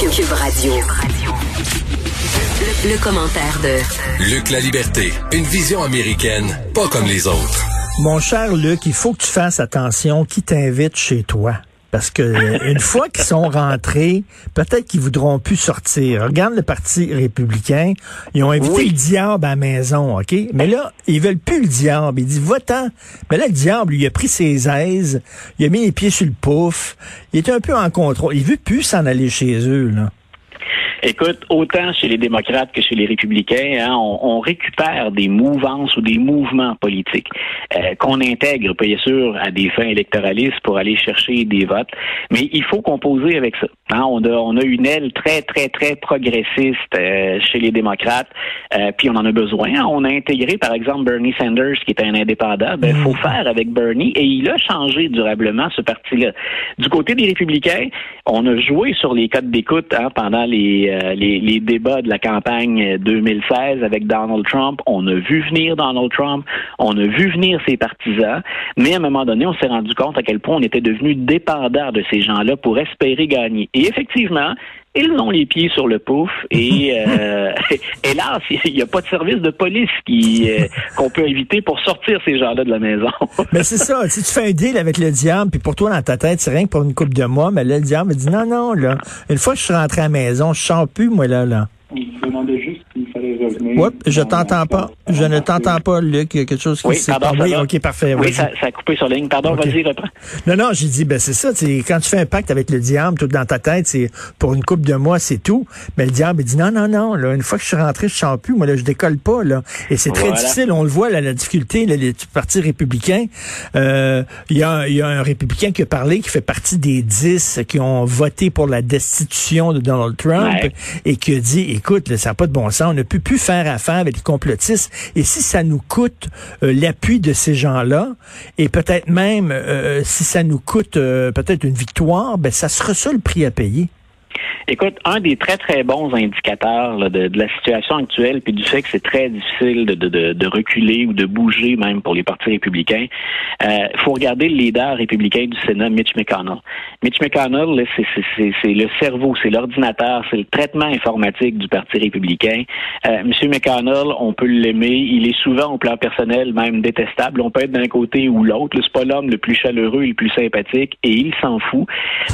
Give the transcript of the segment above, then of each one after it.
Cube Radio. Le, le commentaire de Luc La Liberté, une vision américaine, pas comme les autres. Mon cher Luc, il faut que tu fasses attention qui t'invite chez toi. Parce que une fois qu'ils sont rentrés, peut-être qu'ils voudront plus sortir. Regarde le Parti républicain. Ils ont invité le diable à la maison, OK? Mais là, ils veulent plus le diable. Ils disent, va-t'en. Mais là, le diable, lui, il a pris ses aises. Il a mis les pieds sur le pouf. Il est un peu en contrôle. Il veut plus s'en aller chez eux, là. Écoute, autant chez les démocrates que chez les républicains, hein, on, on, récupère des mouvances ou des mouvements politiques euh, qu'on intègre, bien sûr, à des fins électoralistes pour aller chercher des votes. Mais il faut composer avec ça. Hein, on, a, on a une aile très, très, très progressiste euh, chez les démocrates, euh, puis on en a besoin. On a intégré, par exemple, Bernie Sanders, qui est un indépendant. Ben, faut faire avec Bernie, et il a changé durablement ce parti-là. Du côté des républicains, on a joué sur les codes d'écoute hein, pendant les euh, les, débats de la campagne 2016 avec Donald Trump. On a vu venir Donald Trump, on a vu venir ses partisans, mais à un moment donné, on s'est rendu compte à quel point on était devenu dépendant de ces gens-là pour espérer gagner. Et effectivement, ils ont les pieds sur le pouf et euh, hélas, il n'y a pas de service de police qui euh, qu'on peut éviter pour sortir ces gens-là de la maison. mais c'est ça, si tu fais un deal avec le diable, puis pour toi dans ta tête, c'est rien que pour une coupe de mois, mais là, le diable me dit non, non, là, une fois que je suis rentré à la maison, je sens plus, moi, là, là. Il demandait juste s'il fallait revenir. Oui, je t'entends pas. Je ne t'entends pas, Luc. Il y a quelque chose qui oui, s'est Oui, OK, parfait. Oui, ça, ça, a coupé sur la ligne. Pardon, okay. vas-y, reprends. Non, non, j'ai dit, ben c'est ça. Quand tu fais un pacte avec le diable, tout dans ta tête, c'est pour une coupe de mois, c'est tout. Mais le diable, il dit, non, non, non, là, une fois que je suis rentré, je sens plus. Moi, là, je décolle pas, là. Et c'est très Voilà. difficile. On le voit, là, la difficulté, là, les partis républicains. Euh, Il y, a, y a un républicain qui a parlé, qui fait partie des dix qui ont voté pour la destitution de Donald Trump Ouais. et qui a dit, écoute, là, ça n'a pas de bon sens. On ne peut plus faire affaire avec les complotistes. Et si ça nous coûte euh, l'appui de ces gens-là, et peut-être même euh, si ça nous coûte euh, peut-être une victoire, ben ça sera ça le prix à payer. Écoute, un des très, très bons indicateurs de, la situation actuelle, puis du fait que c'est très difficile de, reculer ou de bouger même pour les partis républicains, il euh, faut regarder le leader républicain du Sénat, Mitch McConnell. Mitch McConnell, c'est le cerveau, c'est l'ordinateur, c'est le traitement informatique du Parti républicain. Euh, Monsieur McConnell, on peut l'aimer, il est souvent au plan personnel même détestable. On peut être d'un côté ou l'autre. C'est pas l'homme le plus chaleureux, le plus sympathique, et il s'en fout.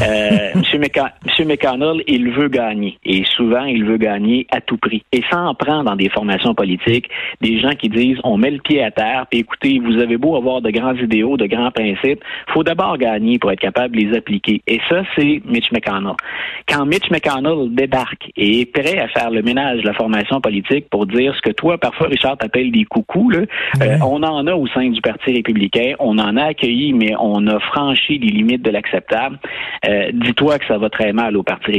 Euh, Monsieur, McCon Il veut gagner. Et souvent, il veut gagner à tout prix. Et ça en prend dans des formations politiques des gens qui disent on met le pied à terre, puis écoutez, vous avez beau avoir de grands idéaux, de grands principes, faut d'abord gagner pour être capable de les appliquer. Et ça, c'est Mitch McConnell. Quand Mitch McConnell débarque et est prêt à faire le ménage de la formation politique pour dire ce que toi, parfois, Richard, t'appelles des coucous, là, euh, on en a au sein du Parti républicain, on en a accueilli, mais on a franchi les limites de l'acceptable. Euh, Dis-toi que ça va très mal au Parti républicain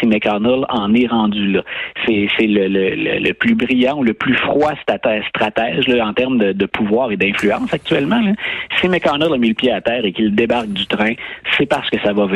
si McConnell en est rendu là. C'est le, le, le, plus brillant, le plus froid stratège là, en termes de, de pouvoir et d'influence actuellement. Là. Si McConnell a mis le pied à terre et qu'il débarque du train, c'est parce que ça va,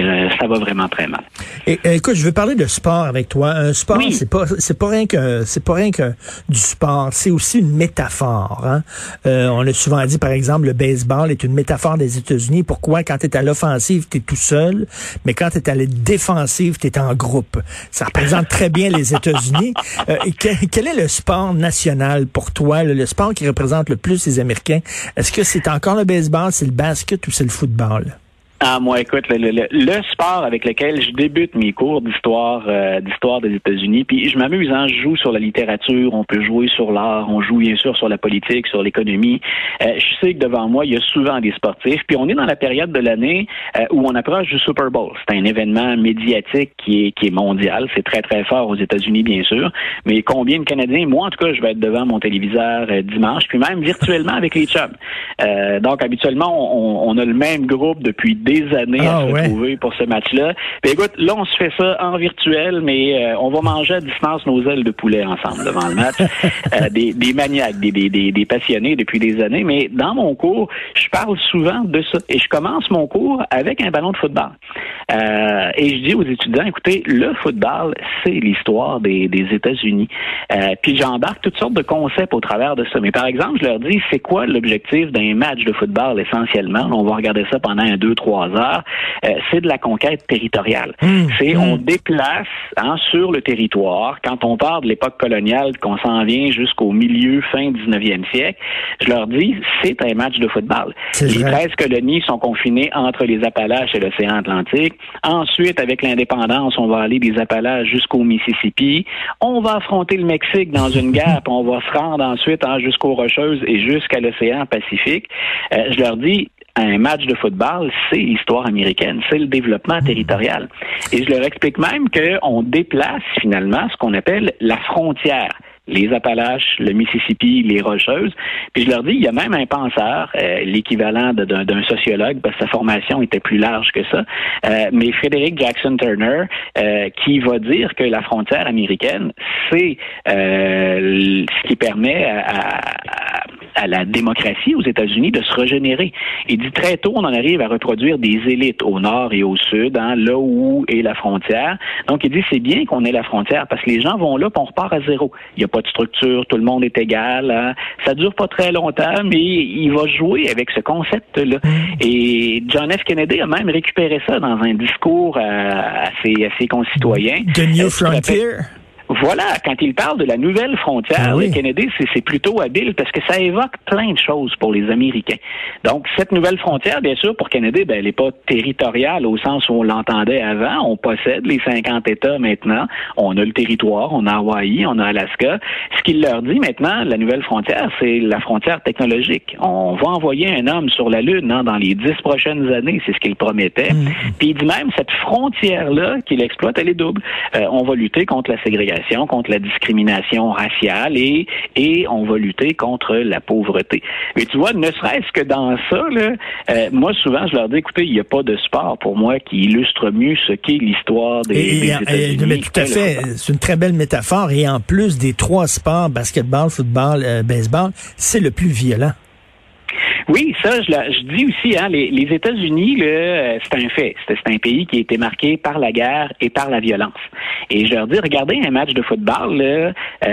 ça va vraiment très mal. Et, écoute, je veux parler de sport avec toi. Un sport, Oui. c'est pas c'est pas rien que c'est pas rien que du sport. C'est aussi une métaphore. Hein? Euh, on a souvent dit, par exemple, le baseball est une métaphore des États-Unis. Pourquoi? Quand tu es à l'offensive, tu es tout seul, mais quand tu es à la défensive, tu es en groupe. Ça représente très bien les États-Unis. Euh, quel est le sport national pour toi, le, le sport qui représente le plus les Américains? Est-ce que c'est encore le baseball, c'est le basket ou c'est le football? Ah, moi, écoute, le, le, le- sport avec lequel je débute mes cours d'histoire euh, d'histoire des États-Unis, puis je m'amuse, hein, je joue sur la littérature, on peut jouer sur l'art, on joue bien sûr sur la politique, sur l'économie. Euh, je sais que devant moi, il y a souvent des sportifs, puis on est dans la période de l'année euh, où on approche du Super Bowl. C'est un événement médiatique qui est, qui est mondial, c'est très très fort aux États-Unis, bien sûr, mais combien de Canadiens, moi en tout cas, je vais être devant mon téléviseur euh, dimanche, puis même virtuellement avec les chums. Euh, donc habituellement, on, on a le même groupe depuis des années Ah, à se ouais. retrouver pour ce match-là. Puis écoute, là, on se fait ça en virtuel, mais euh, on va manger à distance nos ailes de poulet ensemble devant le match. Euh, des, des maniaques, des, des, des, des passionnés depuis des années. Mais dans mon cours, je parle souvent de ça. Et je commence mon cours avec un ballon de football. Euh, et je dis aux étudiants, écoutez, le football, c'est l'histoire des, des États-Unis. Puis j'embarque toutes sortes de concepts au travers de ça. Mais par exemple, je leur dis, c'est quoi l'objectif d'un match de football essentiellement? On va regarder ça pendant un, deux, trois trois heures, euh, c'est de la conquête territoriale. Mmh, c'est mmh. on déplace hein, sur le territoire, quand on part de l'époque coloniale, qu'on s'en vient jusqu'au milieu, fin 19e siècle, je leur dis, c'est un match de football. Les vrai. 13 colonies sont confinées entre les Appalaches et l'océan Atlantique. Ensuite, avec l'indépendance, on va aller des Appalaches jusqu'au Mississippi. On va affronter le Mexique dans une guerre, puis on va se rendre ensuite hein, jusqu'aux Rocheuses et jusqu'à l'océan Pacifique. Euh, je leur dis, un match de football, c'est l'histoire américaine, c'est le développement territorial. Et je leur explique même qu'on déplace finalement ce qu'on appelle la frontière les Appalaches, le Mississippi, les Rocheuses. Puis je leur dis, il y a même un penseur, euh, l'équivalent d'un sociologue, parce que sa formation était plus large que ça, euh, mais Frédéric Jackson Turner, euh, qui va dire que la frontière américaine, c'est euh, ce qui permet à, à- à la démocratie aux États-Unis de se régénérer. Il dit très tôt, on en arrive à reproduire des élites au nord et au sud, hein, là où est la frontière. Donc, il dit c'est bien qu'on ait la frontière parce que les gens vont là, puis on repart à zéro. Il n'y a pas de structure, tout le monde est égal. Hein. Ça dure pas très longtemps, mais il va jouer avec ce concept-là. Et John F. Kennedy a même récupéré ça dans un discours à, à ses, à ses concitoyens. The New Frontier? Voilà, quand il parle de la nouvelle frontière, Ah oui. Kennedy, c'est- plutôt habile parce que ça évoque plein de choses pour les Américains. Donc, cette nouvelle frontière, bien sûr, pour Kennedy, ben, elle n'est pas territoriale au sens où on l'entendait avant. On possède les 50 États maintenant. On a le territoire, on a Hawaï, on a Alaska. Ce qu'il leur dit maintenant, la nouvelle frontière, c'est la frontière technologique. On va envoyer un homme sur la Lune hein, dans les dix prochaines années, c'est ce qu'il promettait. Puis il dit même, cette frontière-là qu'il exploite, elle est double. Euh, on va lutter contre la ségrégation, contre la discrimination raciale et, et on va lutter contre la pauvreté. Mais tu vois, ne serait-ce que dans ça, là, euh, moi souvent je leur dis, écoutez, il n'y a pas de sport pour moi qui illustre mieux ce qu'est l'histoire des, Et, des et- États-Unis. mais tout à fait, c'est une très belle métaphore. Et en plus des trois sports, basketball, football, euh, baseball, c'est le plus violent. Oui, ça, je, la- je dis aussi, hein, les, les États-Unis, euh, c'est un fait. C'est c'est un pays qui a été marqué par la guerre et par la violence. Et je leur dis, regardez un match de football, là, euh,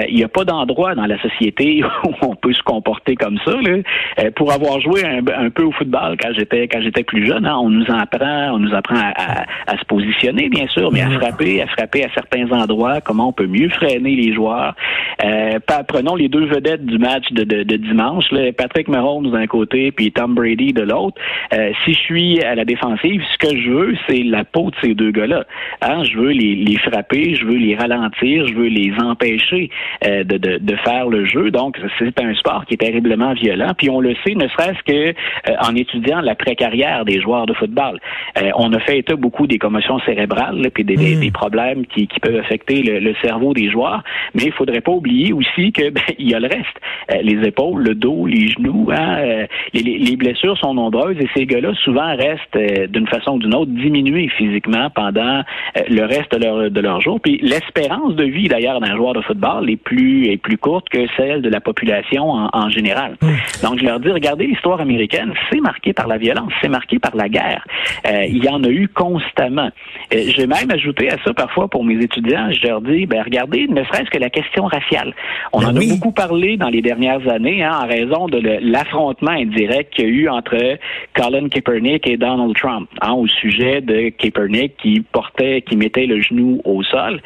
il n'y a pas d'endroit dans la société où on peut se comporter comme ça. Là. Euh, pour avoir joué un, un peu au football quand j'étais quand j'étais plus jeune, hein, on nous apprend, on nous apprend à, à- à se positionner, bien sûr, mais à frapper, à frapper à certains endroits, comment on peut mieux freiner les joueurs. Euh, prenons les deux vedettes du match de, de, de dimanche, là, Patrick Mahomes d'un côté, puis Tom Brady de l'autre. Euh, si je suis à la défensive, ce que je veux, c'est la peau de ces deux gars-là. Hein, je veux les, les frapper, je veux les ralentir, je veux les empêcher euh, de, de, de faire le jeu. Donc, c'est un sport qui est terriblement violent. Puis on le sait, ne serait-ce que euh, en étudiant la précarrière des joueurs de football. Euh, on a fait état beaucoup des commotions cérébrales, là, puis des, des- Mm. des problèmes qui, qui peuvent affecter le, le cerveau des joueurs. Mais il faudrait pas oublier aussi que ben, il y a le reste. Euh, les épaules, le dos, les genoux, hein, les, les- les blessures sont nombreuses et ces gars-là souvent restent euh, d'une façon ou d'une autre diminués physiquement pendant euh, le reste de leur, de leur jour. Puis l'espérance de vie d'ailleurs d'un joueur de football est plus est plus courte que celle de la population en, en général. Donc je leur dis regardez l'histoire américaine, c'est marqué par la violence, c'est marqué par la guerre. Euh, il y en a eu constamment. Euh, J'ai même ajouté à ça parfois pour mes étudiants, je leur dis ben regardez ne serait-ce que la question raciale. On Ben en oui. a beaucoup parlé dans les dernières années hein, en raison de l'affrontement indirect qu'il y a eu entre Colin Kaepernick et Donald Trump hein, au sujet de Kaepernick qui portait, qui mettait le genou au sol.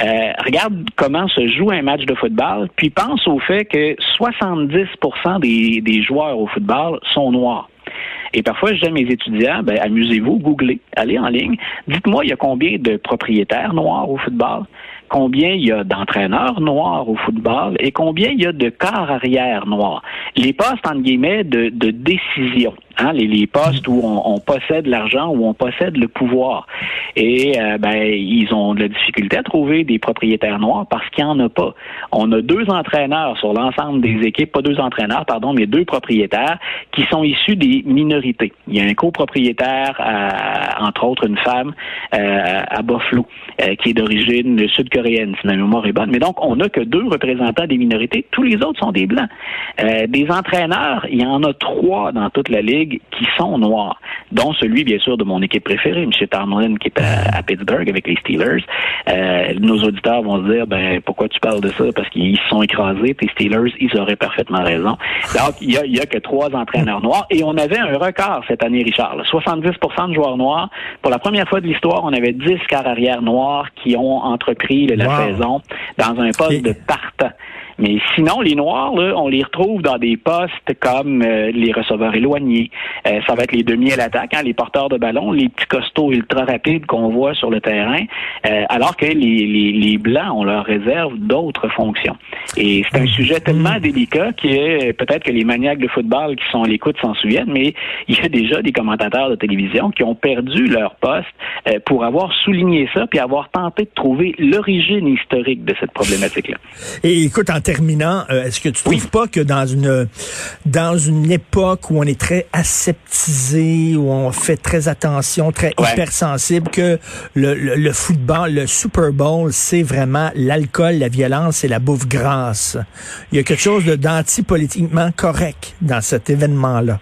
Euh, regarde comment se joue un match de football, puis pense au fait que 70% des, des joueurs au football sont noirs. Et parfois, je dis à mes étudiants, ben, amusez-vous, googlez, allez en ligne. Dites-moi, il y a combien de propriétaires noirs au football? Combien il y a d'entraîneurs noirs au football? Et combien il y a de corps arrière noirs? Les postes, entre guillemets, de, de décision. Hein, les, les postes où on, on possède l'argent, où on possède le pouvoir. Et euh, ben, ils ont de la difficulté à trouver des propriétaires noirs parce qu'il n'y en a pas. On a deux entraîneurs sur l'ensemble des équipes, pas deux entraîneurs, pardon, mais deux propriétaires qui sont issus des minorités. Il y a un copropriétaire, euh, entre autres une femme euh, à Buffalo, euh, qui est d'origine sud-coréenne, si ma mémoire est bonne. Mais donc, on n'a que deux représentants des minorités. Tous les autres sont des blancs. Euh, des entraîneurs, il y en a trois dans toute la ligue qui sont noirs, dont celui, bien sûr, de mon équipe préférée, M. Tomlin, qui est à, Pittsburgh avec les Steelers. Euh, nos auditeurs vont se dire, ben, pourquoi tu parles de ça? Parce qu'ils se sont écrasés, tes Steelers, ils auraient parfaitement raison. Donc, il y a, y a que trois entraîneurs noirs, et on avait un record cette année, Richard. 70% de joueurs noirs. Pour la première fois de l'histoire, on avait 10 quarts arrière noirs qui ont entrepris la saison dans un poste de partant. Mais sinon, les Noirs, là, on les retrouve dans des postes comme euh, les receveurs éloignés. Euh, ça va être les demi à l'attaque, hein, les porteurs de ballon, les petits costauds ultra rapides qu'on voit sur le terrain, euh, alors que les, les, les, Blancs, on leur réserve d'autres fonctions. Et c'est un sujet tellement délicat que peut-être que les maniaques de football qui sont à l'écoute s'en souviennent, mais il y a déjà des commentateurs de télévision qui ont perdu leur poste pour avoir souligné ça puis avoir tenté de trouver l'origine historique de cette problématique-là. Et écoute, en terminant, euh, est-ce que tu trouves pas que dans une dans une époque où on est très aseptisé, où on fait très attention, très hypersensible, que le, le, football, le Super Bowl, c'est vraiment l'alcool, la violence et la bouffe grasse? Il y a quelque chose d'anti-politiquement correct dans cet événement-là.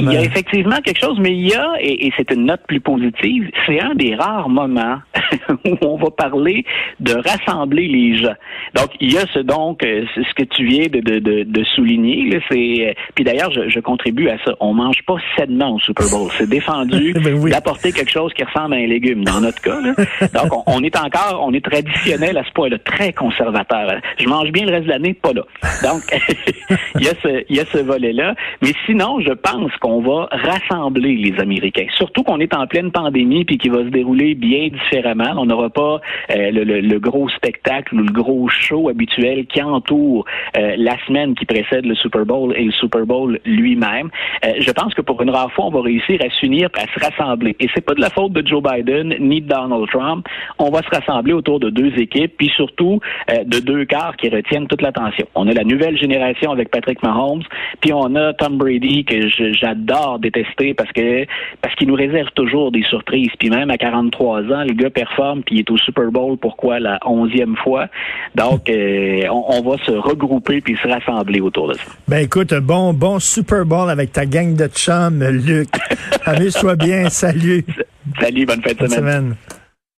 Il y a effectivement quelque chose, mais il y a, et, c'est une note plus positive, c'est un des rares moments où on va parler de rassembler les gens. Donc, il y a ce donc euh, ce que tu viens de, de, de, souligner. C'est euh, puis d'ailleurs, je, je, contribue à ça. On mange pas sainement au Super Bowl. C'est défendu ben d'apporter quelque chose qui ressemble à un légume dans notre cas. Donc, on, est encore, on est traditionnel à ce point-là, très conservateur. Je mange bien le reste de l'année, pas là. Donc, il y a ce, il y a ce volet-là. Mais sinon, je pense qu'on va rassembler les Américains. Surtout qu'on est en pleine pandémie puis qui va se dérouler bien différemment. On n'aura pas euh, le, gros spectacle ou le gros show habituel qui entoure euh, la semaine qui précède le Super Bowl et le Super Bowl lui-même. Euh, je pense que pour une rare fois, on va réussir à s'unir, à se rassembler. Et c'est pas de la faute de Joe Biden ni de Donald Trump. On va se rassembler autour de deux équipes, puis surtout de deux quarts qui retiennent toute l'attention. On a la nouvelle génération avec Patrick Mahomes, puis on a Tom Brady que je, j'adore détester parce que parce qu'il nous réserve toujours des surprises. Puis même à 43 ans, le gars performe puis il est au Super Bowl pourquoi la onzième fois. Donc euh, on, va se regrouper puis se rassembler autour de ça. Ben écoute, bon bon Super Bowl avec ta gang de chums, Luc. Amuse-toi bien. Salut. Salut, bonne fête de semaine.